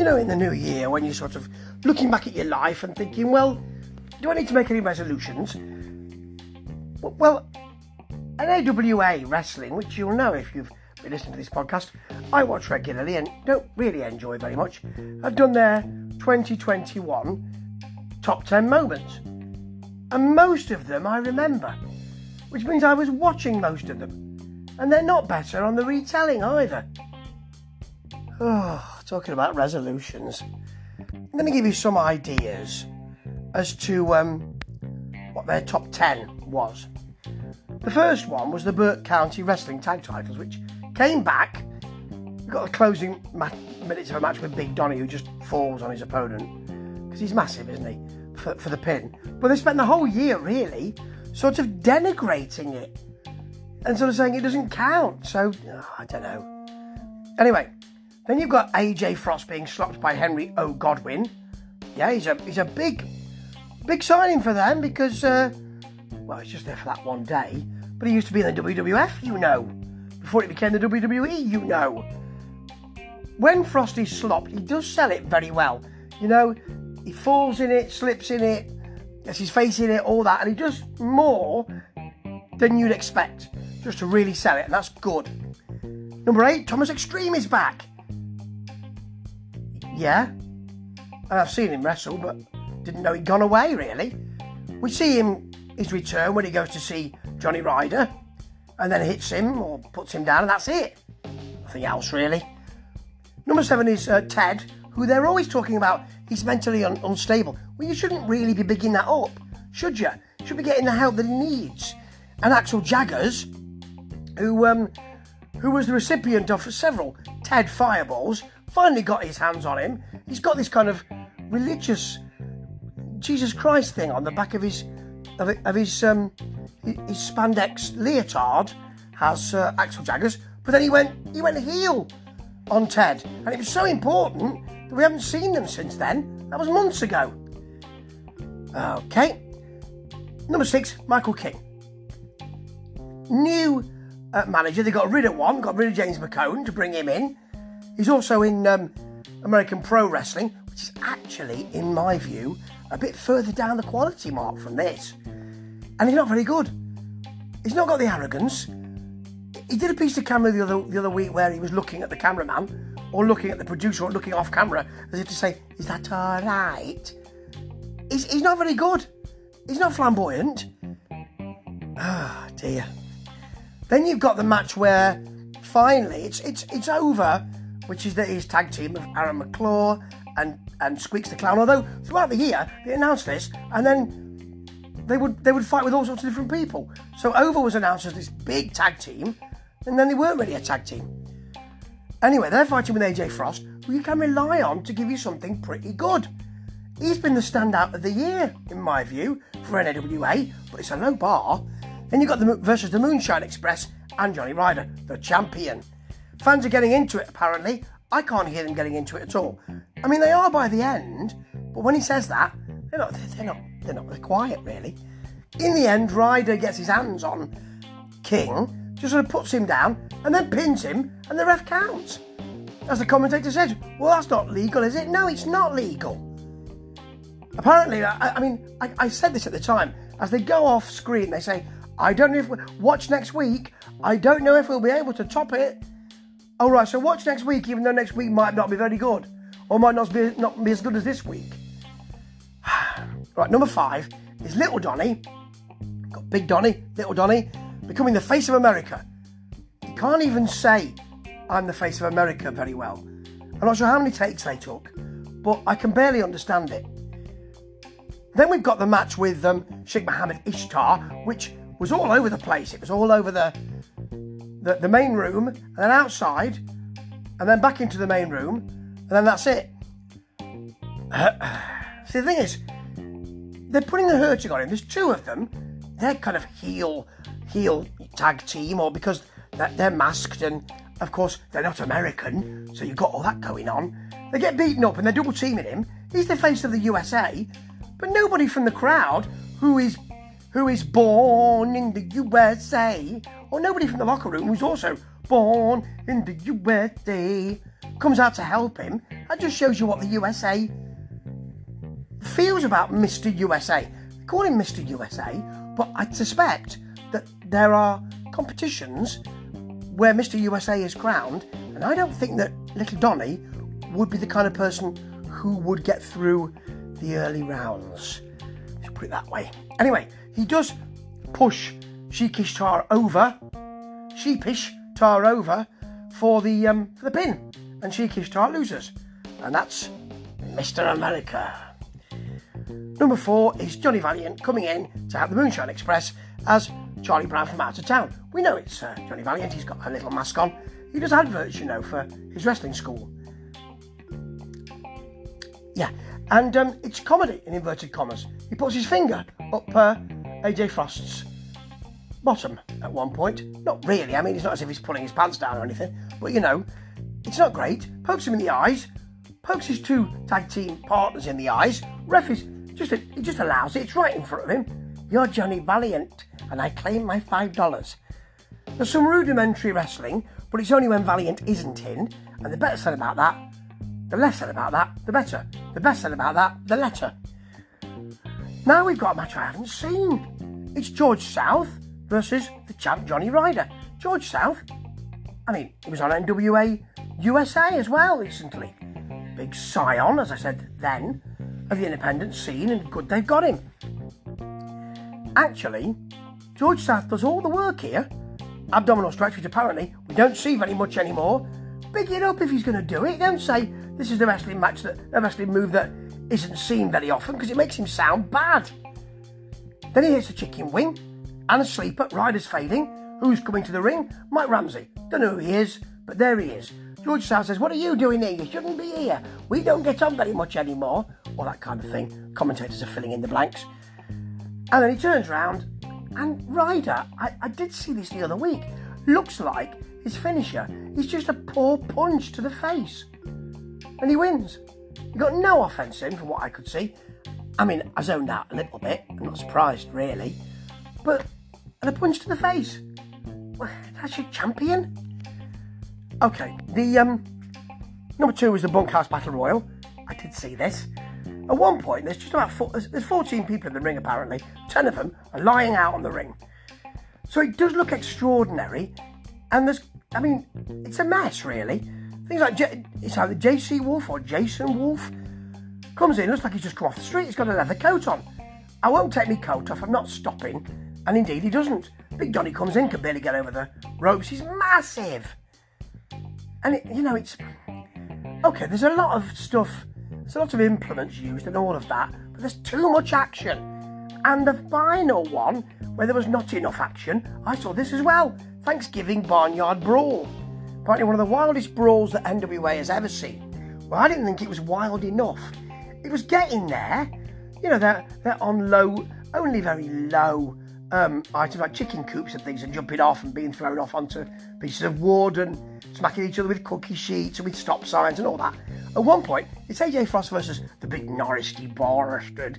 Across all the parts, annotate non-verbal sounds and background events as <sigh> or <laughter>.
you know, in the new year when you're sort of looking back at your life and thinking, well, do I need to make any resolutions? Well, NWA wrestling, which you'll know if you've been listening to this podcast, I watch regularly and don't really enjoy very much. I've done their 2021 top 10 moments, and most of them I remember, which means I was watching most of them, and they're not better on the retelling either. <sighs> Oh, talking about resolutions. I'm going to give you some ideas as to um, what their top 10 was. The first one was the Burke County Wrestling Tag Titles, which came back. We got the closing ma- minutes of a match with Big Donny, who just falls on his opponent because he's massive, isn't he, for, for the pin. But they spent the whole year really sort of denigrating it and sort of saying it doesn't count. So oh, I don't know. Anyway, then you've got AJ Frost being slopped by Henry O. Godwinn. Yeah, he's a he's a big big signing for them because uh, well, he's just there for that one day. But he used to be in the WWF, you know, before it became the WWE, you know. When Frosty's slopped, he does sell it very well. You know, he falls in it, slips in it, gets his face in it, all that, and he does more than you'd expect just to really sell it, and that's good. Number eight, Thomas Extreme is back. Yeah, I've seen him wrestle, but didn't know he'd gone away really. We see him his return when he goes to see Johnny Ryder, and then hits him or puts him down, and that's it. Nothing else really. Number seven is uh, Ted, who they're always talking about. He's mentally un- unstable. Well, you shouldn't really be bigging that up, should you? you? Should be getting the help that he needs. And Axel Jaggers, who um, who was the recipient of several Ted fireballs, finally got his hands on him. He's got this kind of religious Jesus Christ thing on the back of his of, of his um, his spandex leotard has uh, Axel Jaggers, but then he went he went heel on Ted, and it was so important that we haven't seen them since then. That was months ago. Okay, number six, Michael King, new uh, manager. They got rid of one, got rid of James McCone to bring him in. He's also in um, American Pro Wrestling, which is actually, in my view, a bit further down the quality mark from this. And he's not very good. He's not got the arrogance. He did a piece of camera the other the other week where he was looking at the cameraman or looking at the producer or looking off camera as if to say, Is that all right? He's, he's not very good. He's not flamboyant. Ah, oh, dear. Then you've got the match where finally it's it's it's over, which is his tag team of Aaron McClaw and, and Squeaks the Clown. Although throughout the year they announced this and then they would they would fight with all sorts of different people. So Over was announced as this big tag team, and then they weren't really a tag team. Anyway, they're fighting with AJ Frost, who you can rely on to give you something pretty good. He's been the standout of the year, in my view, for NWA, but it's a low bar. Then you've got the versus the Moonshine Express and Johnny Ryder, the champion. Fans are getting into it apparently. I can't hear them getting into it at all. I mean, they are by the end, but when he says that, they're not. They're not. They're not. They're quiet, really. In the end, Ryder gets his hands on King, just sort of puts him down, and then pins him, and the ref counts. As the commentator says, "Well, that's not legal, is it?" No, it's not legal. Apparently, I, I mean, I, I, said this at the time. As they go off screen, they say, "I don't know if we watch next week. I don't know if we'll be able to top it." All right, so watch next week, even though next week might not be very good, or might not be not be as good as this week. <sighs> right, number five is Little Donny. Got Big Donny, Little Donny, becoming the face of America. He can't even say I'm the face of America very well. I'm not sure how many takes they took, but I can barely understand it. Then we've got the match with um, Sheikh Mohammed Ishtar, which was all over the place. It was all over the the, the main room, and then outside, and then back into the main room, and then that's it. <sighs> See, the thing is, they're putting the hurting on him. There's two of them. They're kind of heel, heel tag team, or because they're masked, and of course they're not American, so you've got all that going on. They get beaten up, and they're double teaming him. He's the face of the USA, but nobody from the crowd who is who is born in the USA or nobody from the locker room who's also born in the USA comes out to help him. That just shows you what the USA feels about Mr. USA. They call him Mr. USA, but I suspect that there are competitions where Mr. USA is crowned, and I don't think that little Donny would be the kind of person who would get through the early rounds. Let's put it that way. Anyway, he does push Sheikh Ishtar over, Sheepish Tar over for the um, for the pin, and Sheikh Ishtar loses, and that's Mr. America. Number four is Johnny Valiant coming in to have the Moonshine Express as Charlie Brown from Out of Town. We know it's uh, Johnny Valiant, he's got a little mask on. He does adverts, you know, for his wrestling school. Yeah, and um, it's comedy in inverted commas. He puts his finger up uh, AJ Frost's bottom at one point. Not really, I mean, it's not as if he's pulling his pants down or anything, but you know, it's not great. Pokes him in the eyes, pokes his two tag team partners in the eyes. Ref is just, a, he just allows it, it's right in front of him. You're Johnny Valiant, and I claim my $5. There's some rudimentary wrestling, but it's only when Valiant isn't in, and the better said about that, the less said about that, the better. The best said about that, the letter. Now we've got a match I haven't seen. It's George South versus the champ Johnny Ryder. George South, I mean, he was on NWA USA as well recently. Big scion, as I said then, of the independent scene, and good they've got him. Actually, George South does all the work here. Abdominal stretch, which apparently we don't see very much anymore. Big it up if he's going to do it. Don't say this is the wrestling match that the wrestling move that isn't seen very often because it makes him sound bad. Then he hits a chicken wing and a sleeper. Ryder's fading. Who's coming to the ring? Mike Ramsey. Don't know who he is, but there he is. George South says, What are you doing here? You shouldn't be here. We don't get on very much anymore. All that kind of thing. Commentators are filling in the blanks. And then he turns around, and Ryder, I, I did see this the other week, looks like his finisher is just a poor punch to the face. And he wins. He got no offence in from what I could see. I mean, I zoned out a little bit. I'm not surprised, really. But, and a punch to the face. Well, that's your champion. Okay, the um, number two was the Bunkhouse Battle Royal. I did see this. At one point, there's just about four, there's, there's 14 people in the ring apparently. Ten of them are lying out on the ring. So it does look extraordinary, and there's, I mean, it's a mess really. Things like J- it's either JC Wolf or Jason Wolf comes in, looks like he's just come off the street. He's got a leather coat on. I won't take my coat off. I'm not stopping, and indeed he doesn't. Big Johnny comes in, can barely get over the ropes. He's massive, and it, you know it's okay. There's a lot of stuff there's a lot of implements used and all of that, but there's too much action. And the final one, where there was not enough action, I saw this as well Thanksgiving Barnyard Brawl. Apparently, one of the wildest brawls that NWA has ever seen. Well, I didn't think it was wild enough. It was getting there. You know, they're, they're on low, only very low um, items like chicken coops and things and jumping off and being thrown off onto pieces of wood and smacking each other with cookie sheets and with stop signs and all that. At one point, it's AJ Frost versus the big Norristy bastard.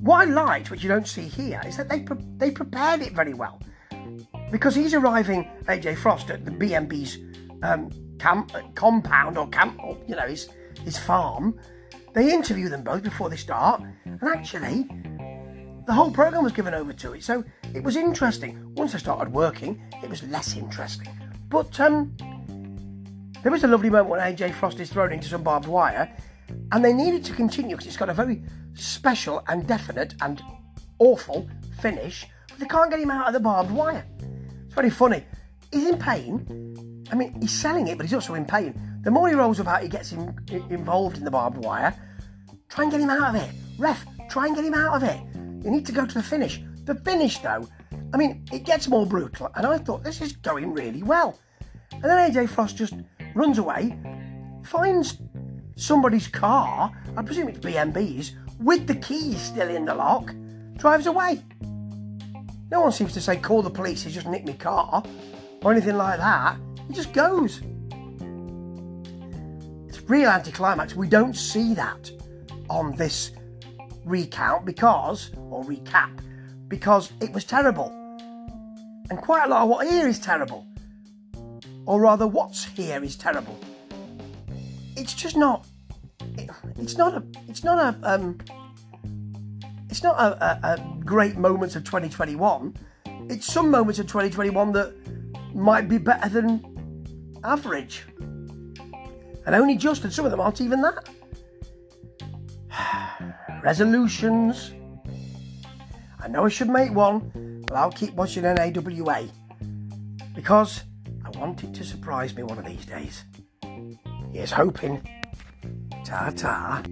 What I liked, which you don't see here, is that they pre- they prepared it very well because he's arriving AJ Frost at the BMB's um, camp, uh, compound or camp, or you know his his farm. They interview them both before they start, and actually, the whole program was given over to it. So it was interesting. Once I started working, it was less interesting. But um, was a lovely moment when AJ Frost is thrown into some barbed wire, and they needed to continue because it's got a very special and definite and awful finish, but they can't get him out of the barbed wire. It's very funny. He's in pain. I mean, he's selling it, but he's also in pain. The more he rolls about, he gets him involved in the barbed wire. Try and get him out of it. Ref, try and get him out of it. You need to go to the finish. The finish, though, I mean, it gets more brutal, and I thought this is going really well. And then AJ Frost just runs away, finds somebody's car, I presume it's BMB's, with the keys still in the lock, drives away. No one seems to say, call the police, he's just nicked my car, or anything like that. He just goes. It's real anticlimax. We don't see that on this recount because, or recap, because it was terrible. And quite a lot of what here is terrible or rather, what's here is terrible. it's just not. It, it's not a. It's not a. Um, it's not a, a, a great moments of 2021. It's some moments of 2021 that might be better than average, and only just, and some of them aren't even that. <sighs> Resolutions. I know I should make one, but I'll keep watching NWA because I want it to surprise me one of these days. Here's hoping. Ta ta.